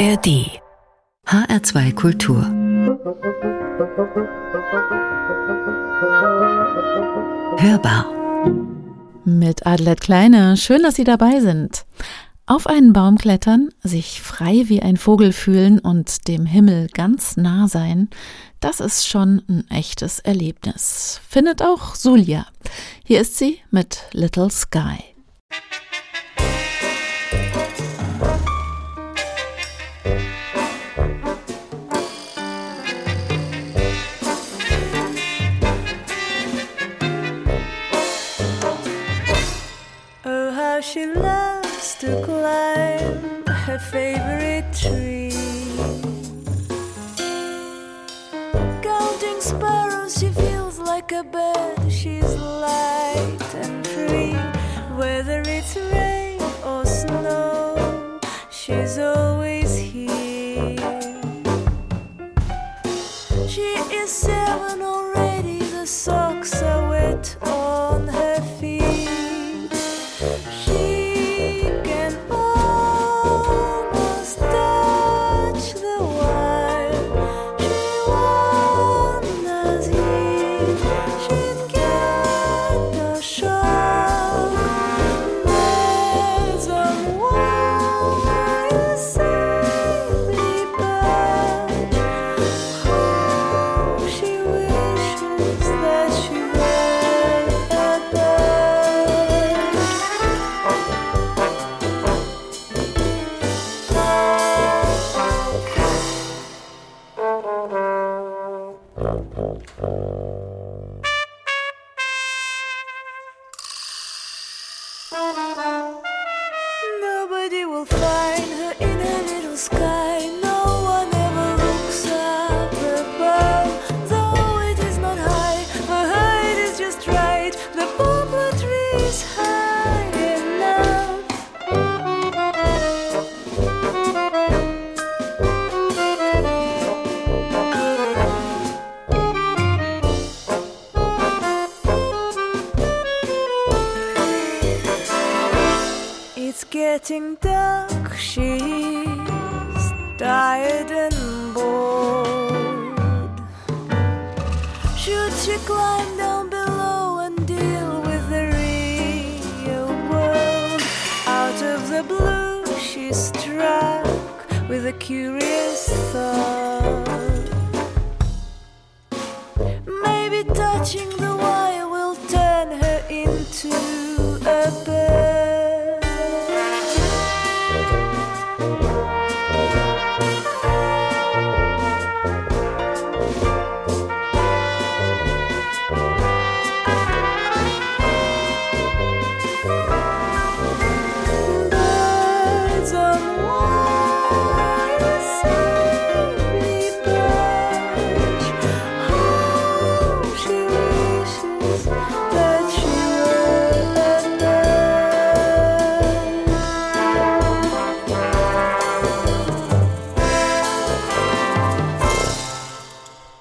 ARD HR2 Kultur Hörbar Mit Adelet Kleine, schön, dass Sie dabei sind. Auf einen Baum klettern, sich frei wie ein Vogel fühlen und dem Himmel ganz nah sein, das ist schon ein echtes Erlebnis. Findet auch Sulia. Hier ist sie mit Little Sky. She loves to climb her favorite tree. Counting sparrows, she feels like a bird. She's light and free, whether it's rain or snow. She's always here. She is seven already. The socks are wet on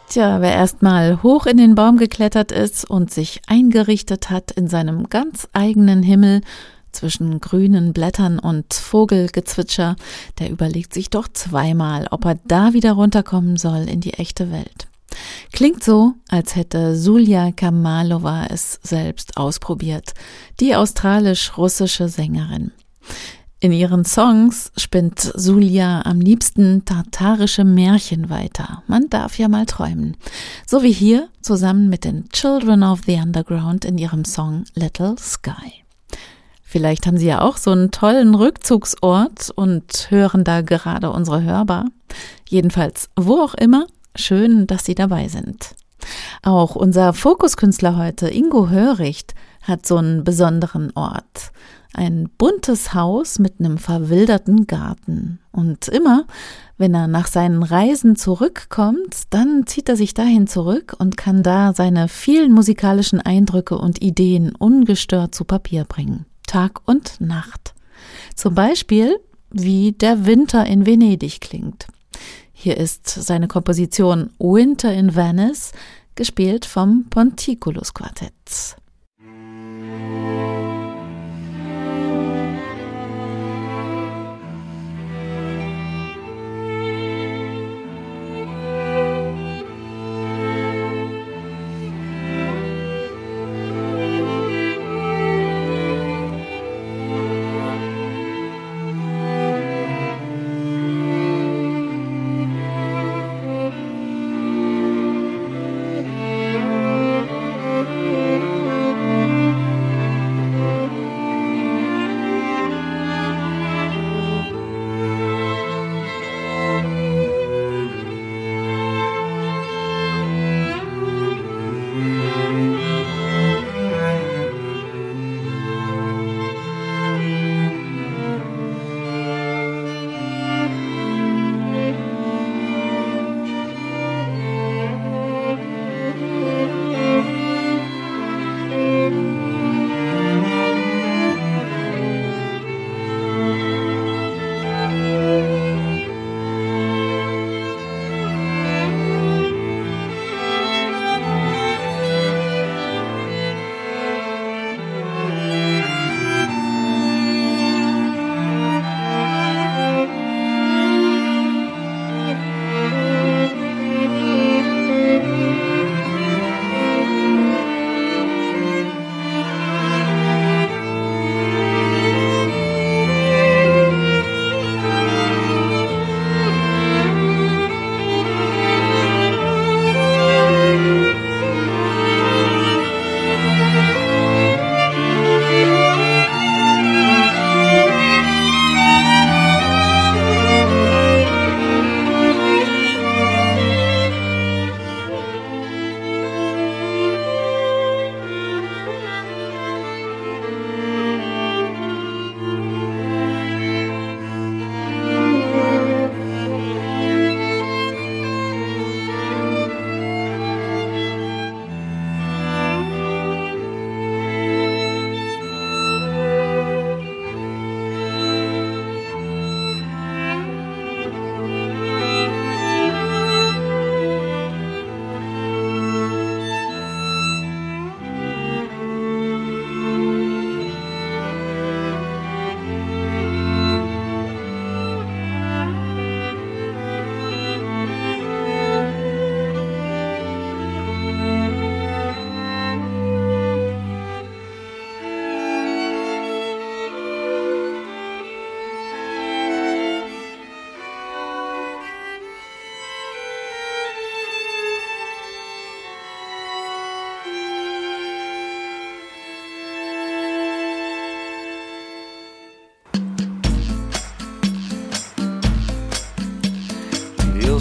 Tja, wer erstmal hoch in den Baum geklettert ist und sich eingerichtet hat in seinem ganz eigenen Himmel zwischen grünen Blättern und Vogelgezwitscher, der überlegt sich doch zweimal, ob er da wieder runterkommen soll in die echte Welt. Klingt so, als hätte Sulja Kamalova es selbst ausprobiert, die australisch-russische Sängerin. In ihren Songs spinnt Sulja am liebsten tartarische Märchen weiter. Man darf ja mal träumen. So wie hier zusammen mit den Children of the Underground in ihrem Song Little Sky. Vielleicht haben Sie ja auch so einen tollen Rückzugsort und hören da gerade unsere Hörbar. Jedenfalls, wo auch immer, schön, dass Sie dabei sind. Auch unser Fokuskünstler heute, Ingo Höricht, hat so einen besonderen Ort. Ein buntes Haus mit einem verwilderten Garten. Und immer, wenn er nach seinen Reisen zurückkommt, dann zieht er sich dahin zurück und kann da seine vielen musikalischen Eindrücke und Ideen ungestört zu Papier bringen. Tag und Nacht. Zum Beispiel, wie der Winter in Venedig klingt. Hier ist seine Komposition Winter in Venice, gespielt vom Ponticulus Quartett.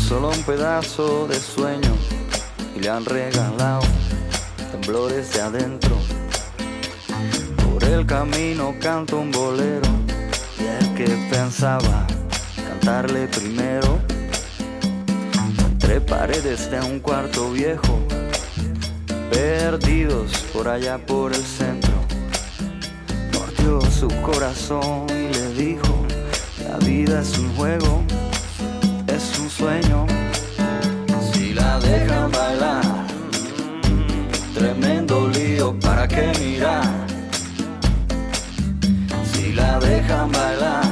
Solo un pedazo de sueño y le han regalado temblores de adentro. Por el camino canto un bolero y el que pensaba cantarle primero. Entre paredes de un cuarto viejo, perdidos por allá por el centro. Mordió su corazón y le dijo, la vida es un juego, sueño. Si la dejan bailar, tremendo lío, ¿para qué mirar? Si la dejan bailar,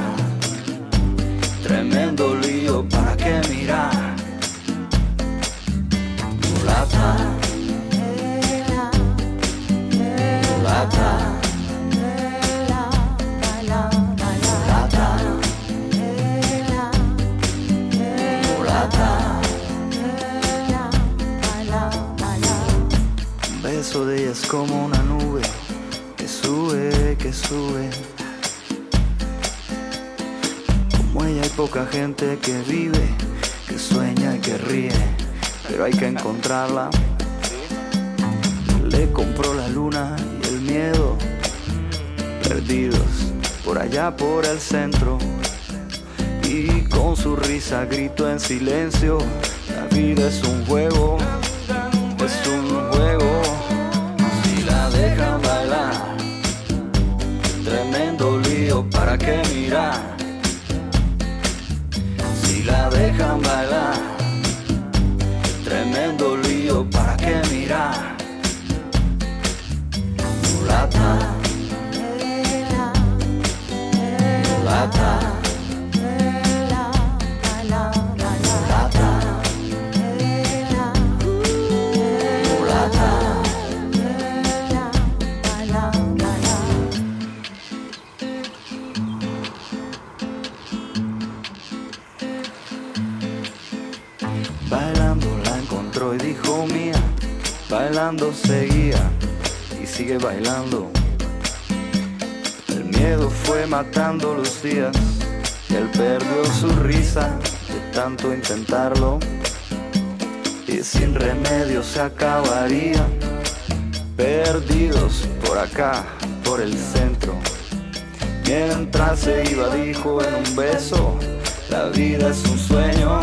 tremendo lío, ¿para qué mirar? De ella es como una nube que sube, que sube. Como ella hay poca gente que vive, que sueña y que ríe, pero hay que encontrarla. Le compró la luna y el miedo, perdidos por allá por el centro. Y con su risa grito en silencio, la vida es un juego, mirar? Dijo mía, bailando seguía y sigue bailando. El miedo fue matando los días y él perdió su risa de tanto intentarlo y sin remedio se acabaría. Perdidos por acá, por el centro. Mientras se iba dijo en un beso, la vida es un sueño,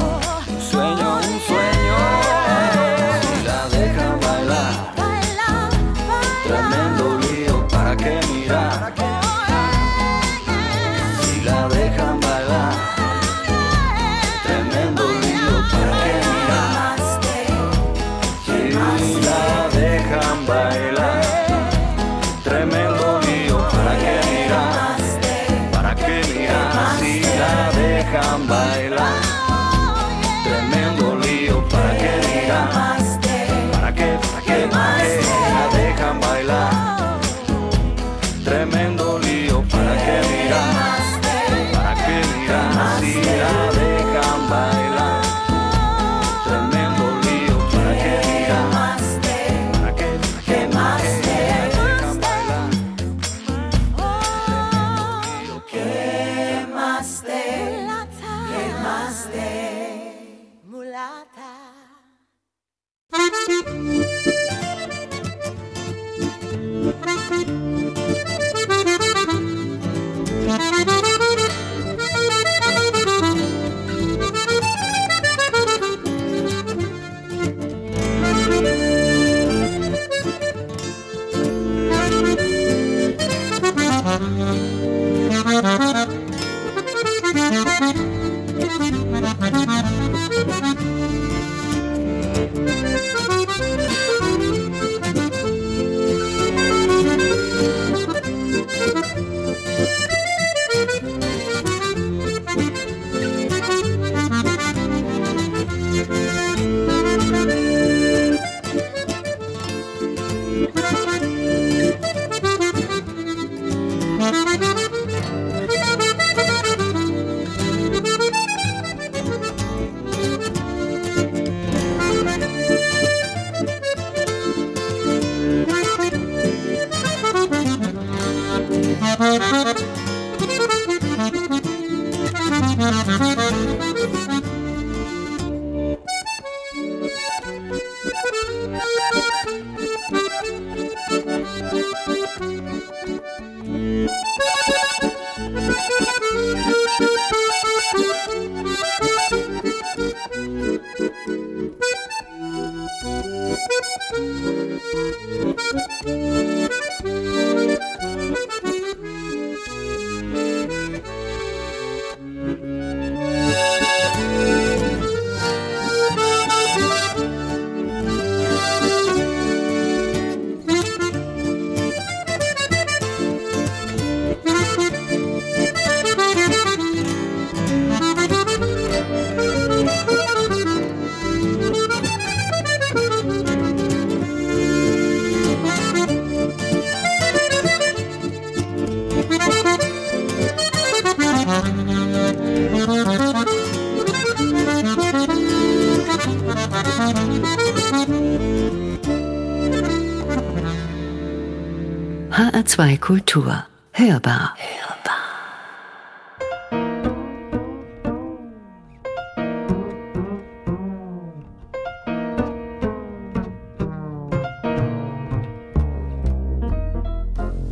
HR2 Kultur. Hörbar.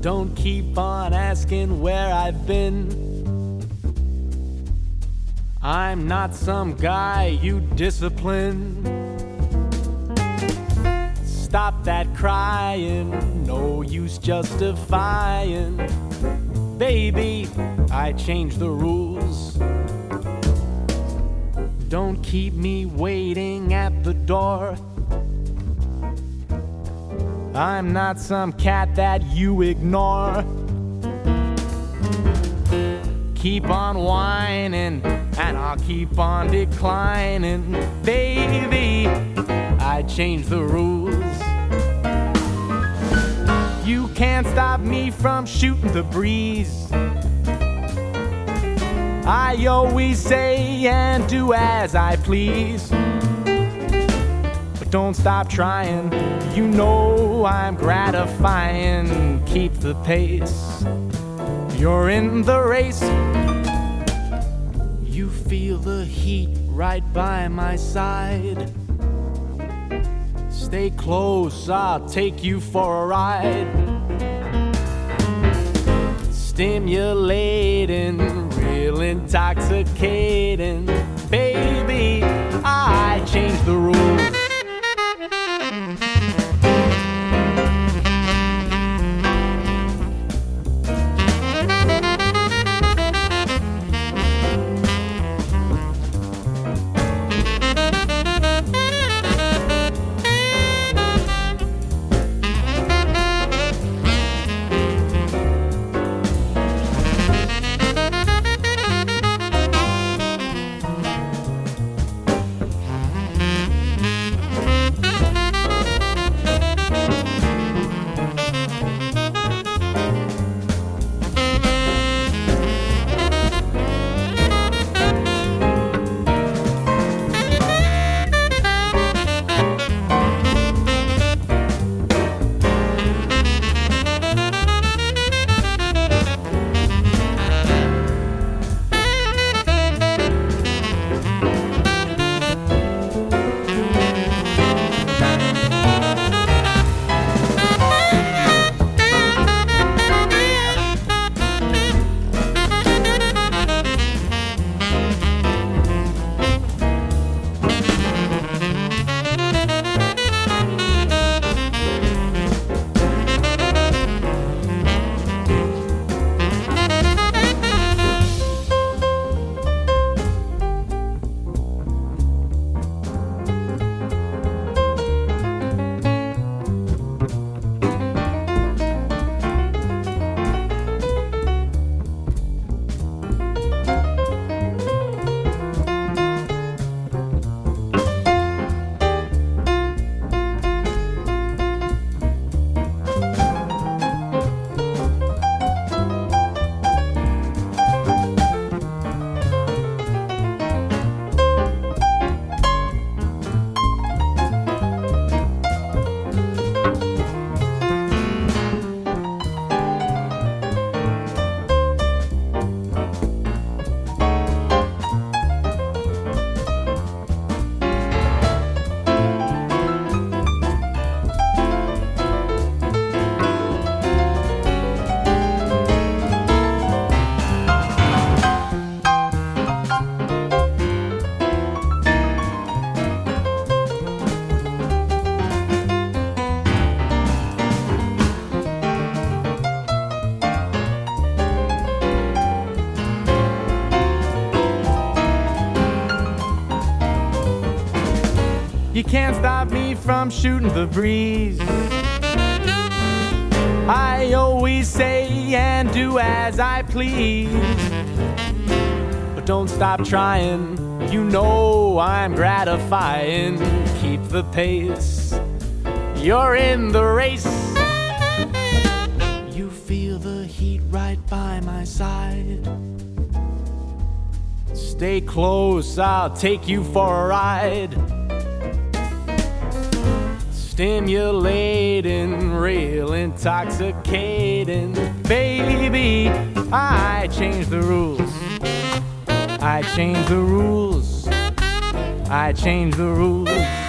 Don't keep on asking where I've been. I'm not some guy you discipline. That crying, no use justifying. Baby, I changed the rules. Don't keep me waiting at the door. I'm not some cat that you ignore. Keep on whining, and I'll keep on declining. Baby, I changed the rules. Can't stop me from shooting the breeze. I always say and do as I please. But don't stop trying. You know I'm gratifying. Keep the pace. You're in the race. You feel the heat right by my side. Stay close, I'll take you for a ride. Stimulating, real intoxicating. Baby, I changed the rules. Can't stop me from shooting the breeze. I always say and do as I please. But don't stop trying. You know I'm gratifying. Keep the pace. You're in the race. You feel the heat right by my side. Stay close, I'll take you for a ride. Stimulating, real intoxicating. Baby, I change the rules. I change the rules. I change the rules.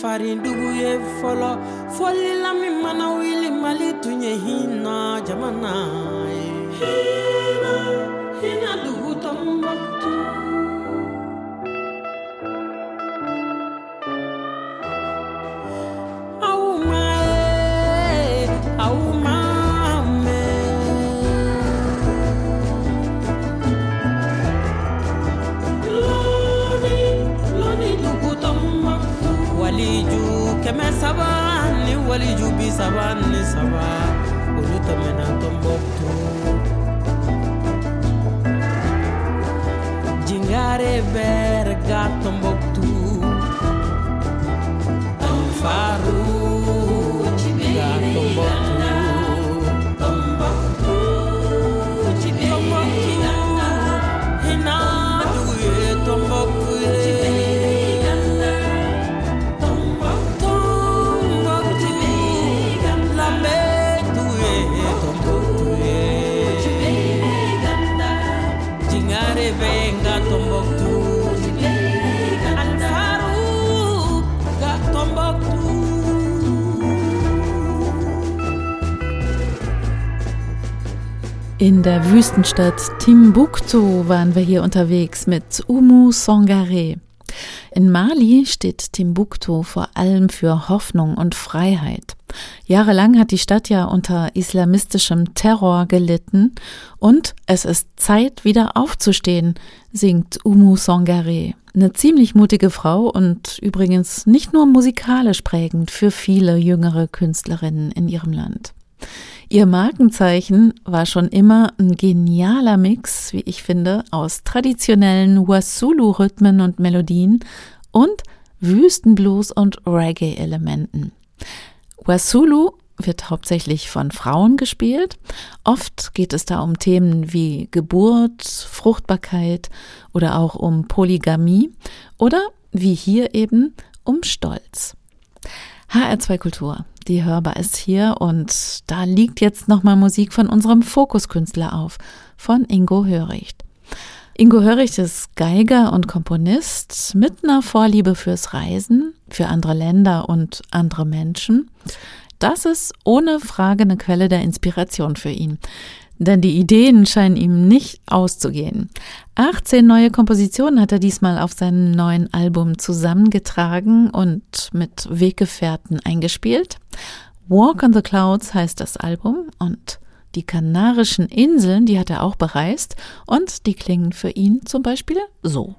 Farindugu ye fɔlɔ folila min mana wili mali tun ye hinɛ jamana eh. ye hinɛ hinɛ dugu tɔnbɔkutu wali jubi saba ni saba olu tɛmɛna tɔnbɔkutu jingare bɛrɛ ka tɔnbɔkutu anfaru In der Wüstenstadt Timbuktu waren wir hier unterwegs mit Umu Songare. In Mali steht Timbuktu vor allem für Hoffnung und Freiheit. Jahrelang hat die Stadt ja unter islamistischem Terror gelitten und es ist Zeit, wieder aufzustehen, singt Umu Songare. Eine ziemlich mutige Frau und übrigens nicht nur musikalisch prägend für viele jüngere Künstlerinnen in ihrem Land. Ihr Markenzeichen war schon immer ein genialer Mix, wie ich finde, aus traditionellen Wasulu-Rhythmen und Melodien und Wüstenblues und Reggae-Elementen. Wasulu wird hauptsächlich von Frauen gespielt. Oft geht es da um Themen wie Geburt, Fruchtbarkeit oder auch um Polygamie oder wie hier eben um Stolz. HR2 Kultur, die hörbar ist hier und da liegt jetzt nochmal Musik von unserem Fokuskünstler auf, von Ingo Höricht. Ingo Höricht ist Geiger und Komponist mit einer Vorliebe fürs Reisen, für andere Länder und andere Menschen. Das ist ohne Frage eine Quelle der Inspiration für ihn. Denn die Ideen scheinen ihm nicht auszugehen. 18 neue Kompositionen hat er diesmal auf seinem neuen Album zusammengetragen und mit Weggefährten eingespielt. Walk on the Clouds heißt das Album und die Kanarischen Inseln, die hat er auch bereist und die klingen für ihn zum Beispiel so.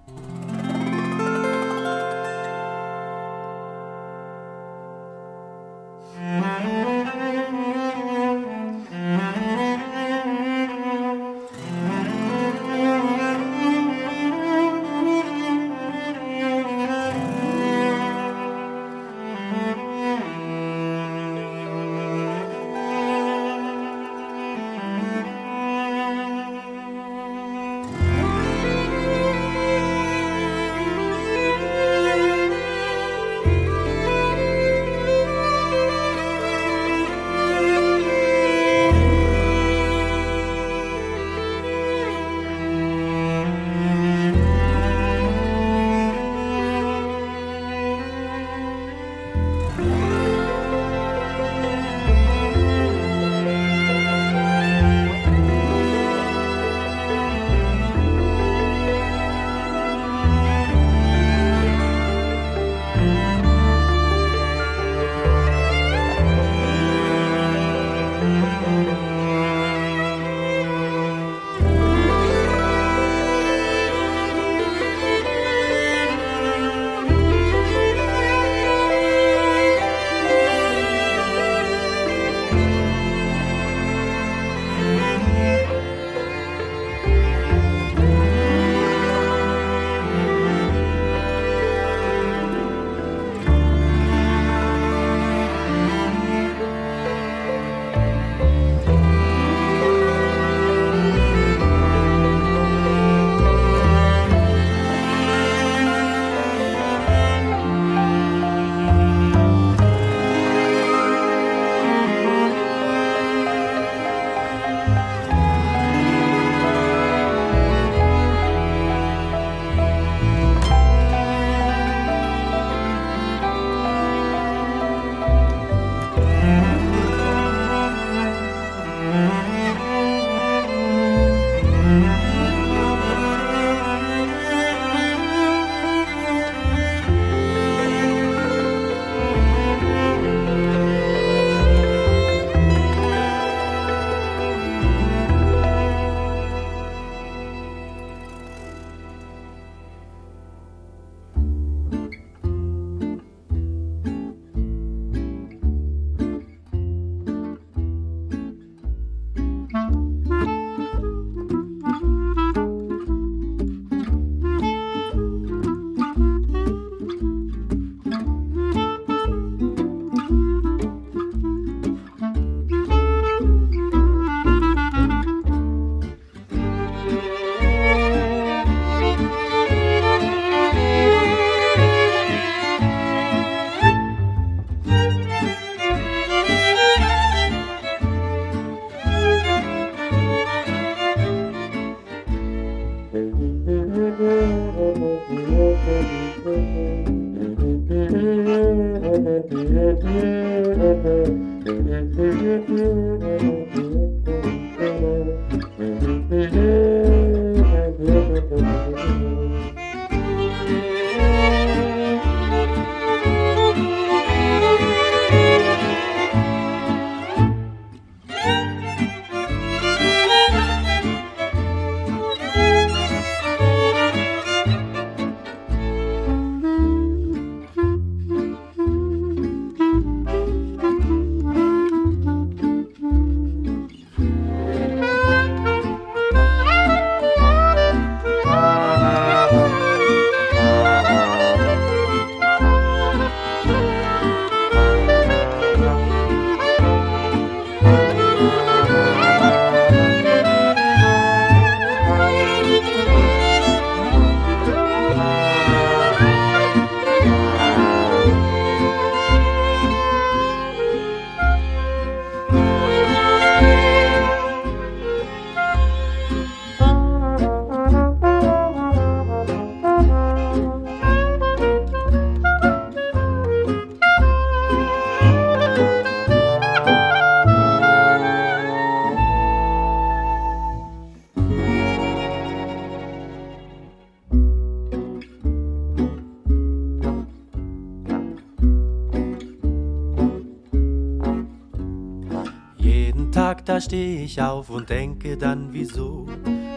Da stehe ich auf und denke dann, wieso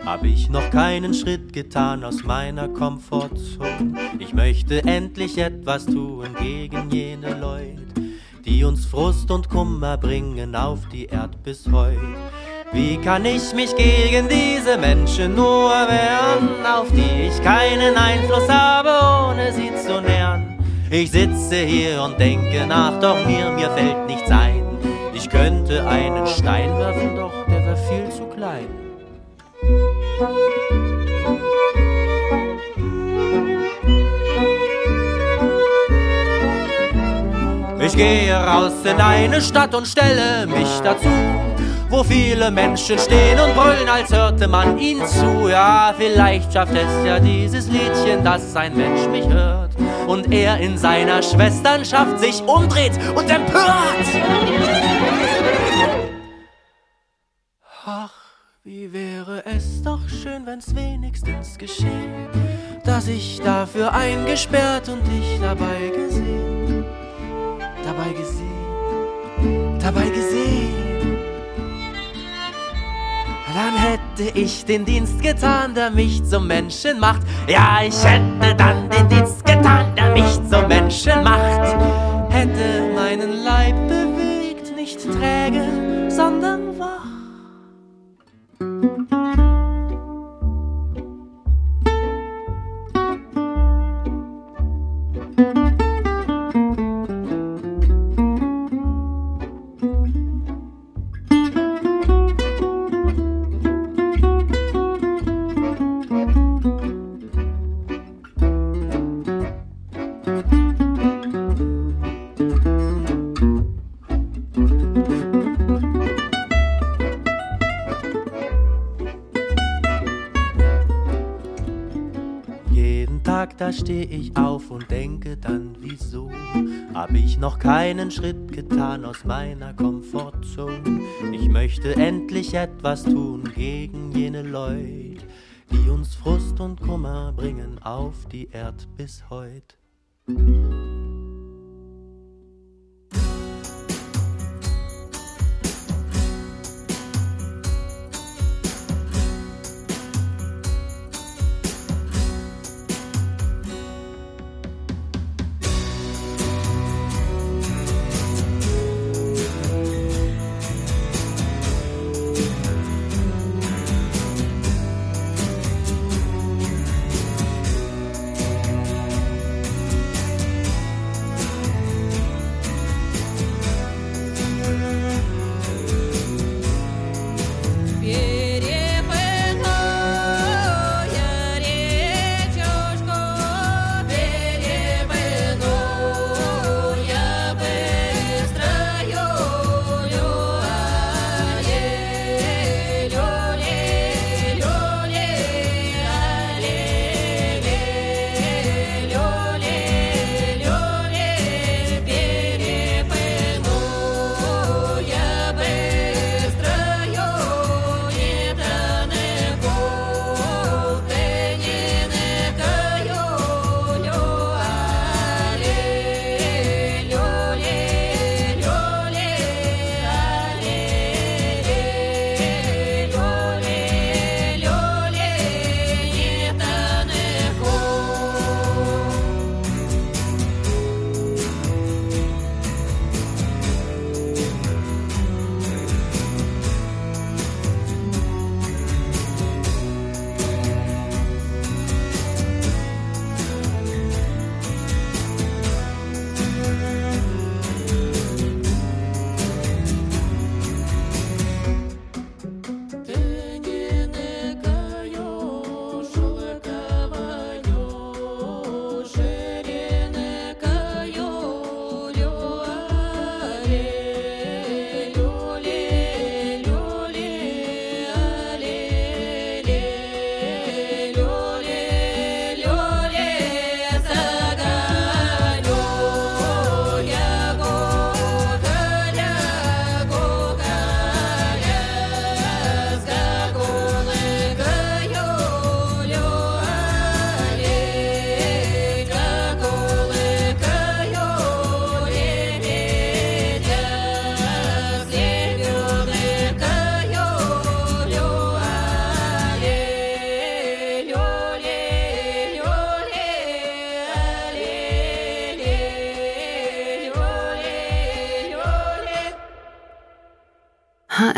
hab ich noch keinen Schritt getan aus meiner Komfortzone. Ich möchte endlich etwas tun gegen jene Leute, die uns Frust und Kummer bringen auf die Erd bis heute. Wie kann ich mich gegen diese Menschen nur wehren, auf die ich keinen Einfluss habe, ohne sie zu nähern? Ich sitze hier und denke nach, doch mir, mir fällt nichts ein. Ich könnte einen Stein werfen, doch der wäre viel zu klein. Ich gehe raus in eine Stadt und stelle mich dazu, wo viele Menschen stehen und brüllen, als hörte man ihnen zu. Ja, vielleicht schafft es ja dieses Liedchen, dass ein Mensch mich hört und er in seiner Schwesternschaft sich umdreht und empört. Ach, wie wäre es doch schön, wenn's wenigstens geschehen, dass ich dafür eingesperrt und dich dabei gesehen, dabei gesehen, dabei gesehen. Dann hätte ich den Dienst getan, der mich zum Menschen macht. Ja, ich hätte dann den Dienst getan, der mich zum Menschen macht. Hätte meinen Leib bewegt, nicht träge, sondern Thank you. Da steh ich auf und denke dann, wieso hab ich noch keinen Schritt getan aus meiner Komfortzone. Ich möchte endlich etwas tun gegen jene Leute, die uns Frust und Kummer bringen auf die Erd bis heut.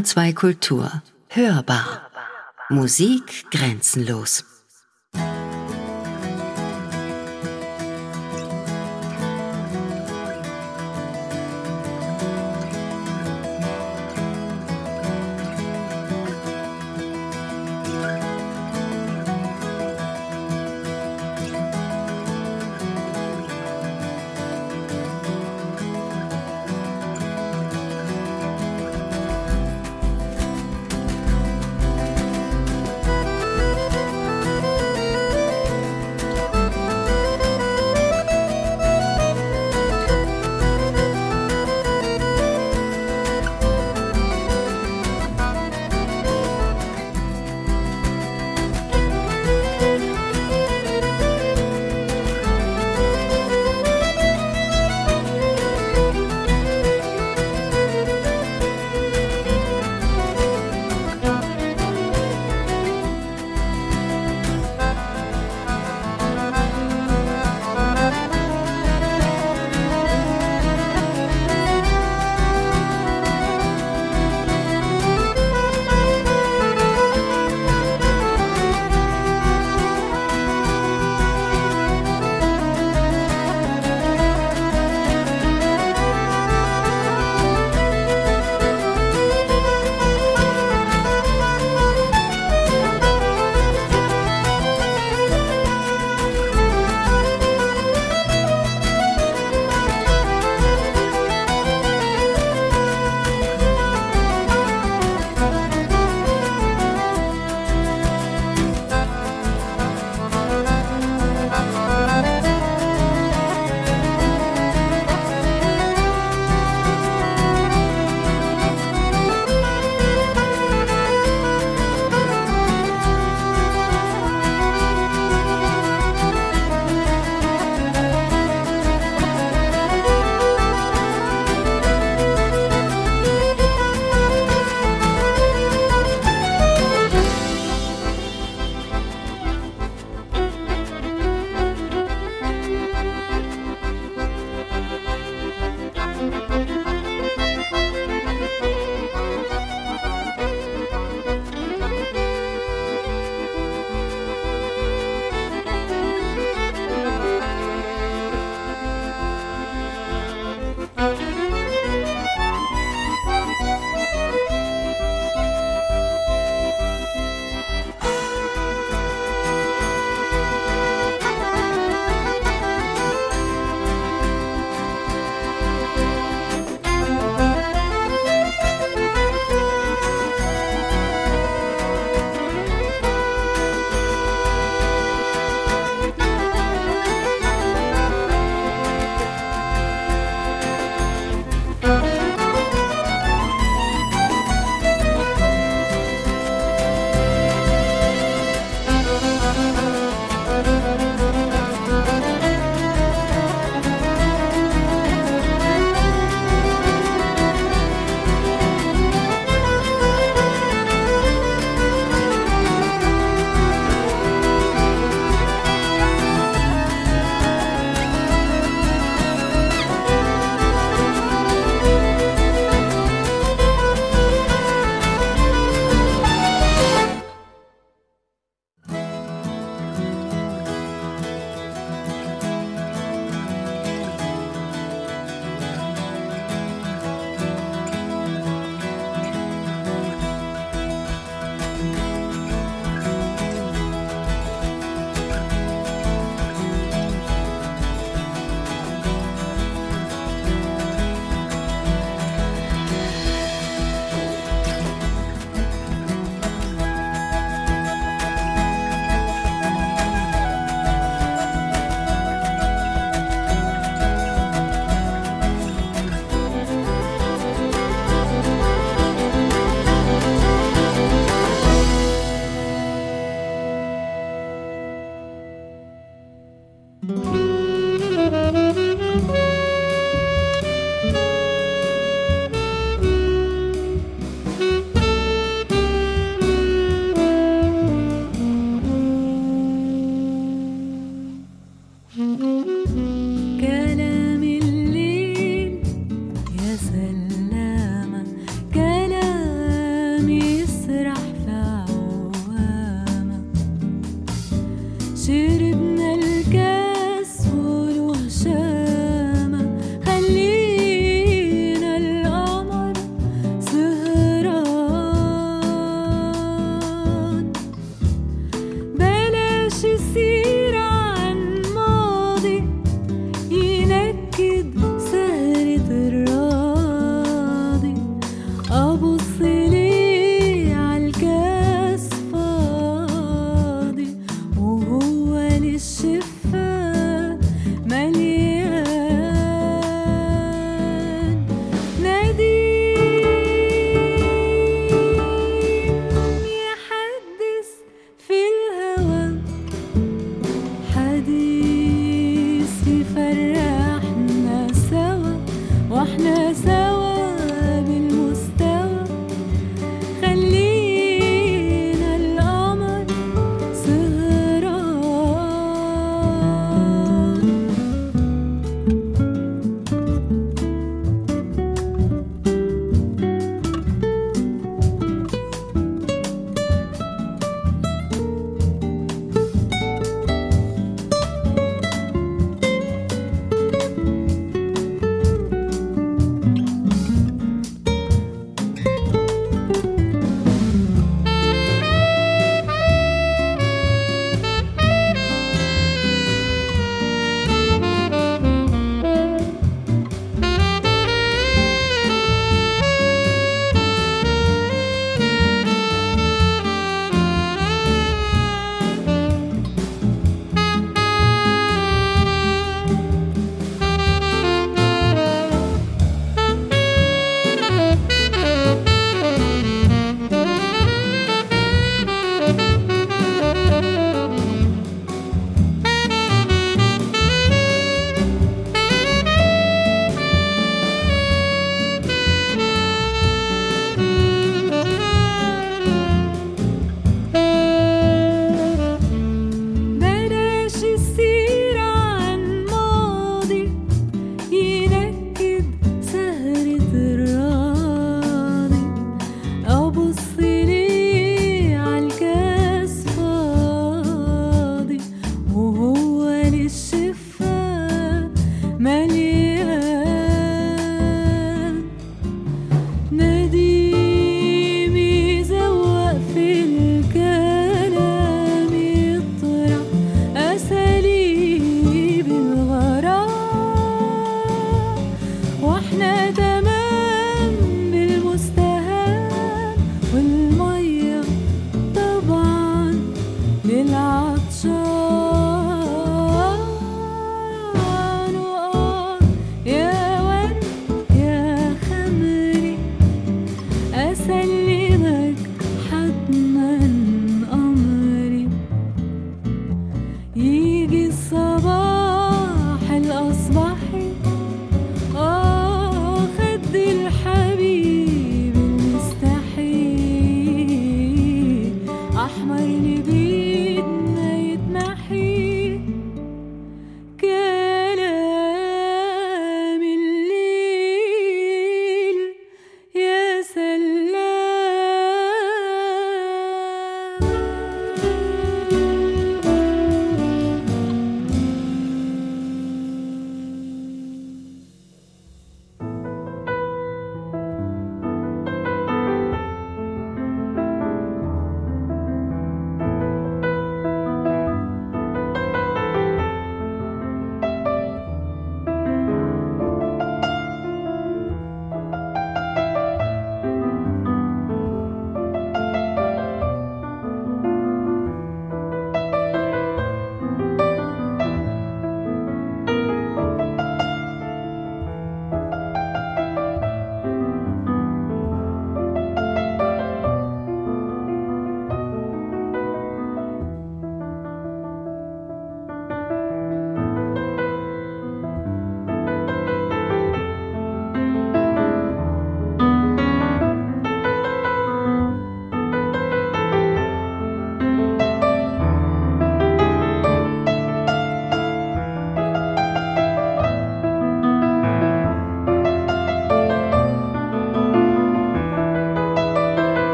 HR2 Kultur. Hörbar. Musik grenzenlos.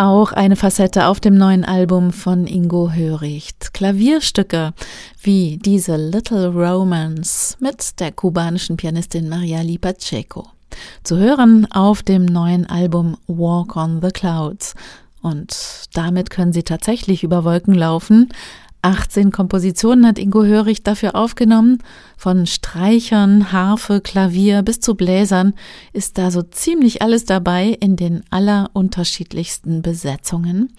Auch eine Facette auf dem neuen Album von Ingo Höricht. Klavierstücke wie diese Little Romance mit der kubanischen Pianistin Maria Lee Pacheco. Zu hören auf dem neuen Album Walk on the Clouds. Und damit können Sie tatsächlich über Wolken laufen. 18 Kompositionen hat Ingo Hörig dafür aufgenommen. Von Streichern, Harfe, Klavier bis zu Bläsern ist da so ziemlich alles dabei in den allerunterschiedlichsten Besetzungen.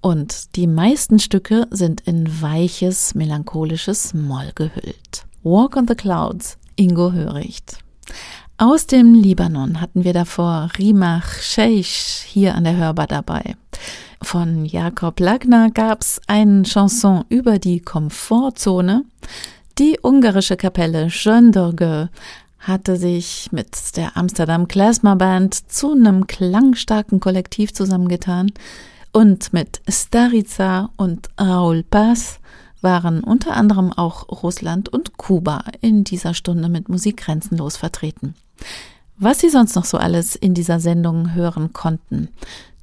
Und die meisten Stücke sind in weiches, melancholisches Moll gehüllt. Walk on the Clouds, Ingo Höricht. Aus dem Libanon hatten wir davor Rimach Sheikh hier an der Hörbar dabei. Von Jakob Lagner gab's eine Chanson über die Komfortzone. Die ungarische Kapelle Schöndorge hatte sich mit der Amsterdam Klezmer Band zu einem klangstarken Kollektiv zusammengetan und mit Starica und Raul Paz waren unter anderem auch Russland und Kuba in dieser Stunde mit Musik grenzenlos vertreten. Was Sie sonst noch so alles in dieser Sendung hören konnten,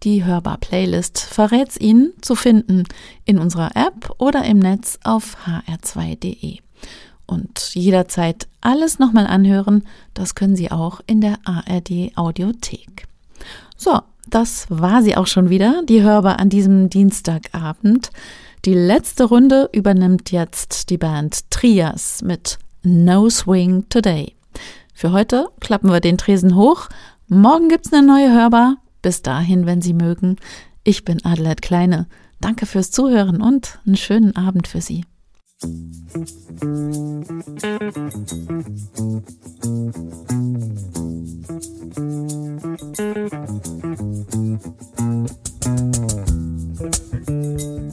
die Hörbar-Playlist verrät's Ihnen zu finden in unserer App oder im Netz auf hr2.de. Und jederzeit alles nochmal anhören, das können Sie auch in der ARD Audiothek. So, das war sie auch schon wieder, die Hörbar an diesem Dienstagabend. Die letzte Runde übernimmt jetzt die Band Trias mit No Swing Today. Für heute klappen wir den Tresen hoch. Morgen gibt's eine neue Hörbar. Bis dahin, wenn Sie mögen, ich bin Adelheid Kleine. Danke fürs Zuhören und einen schönen Abend für Sie. Mehr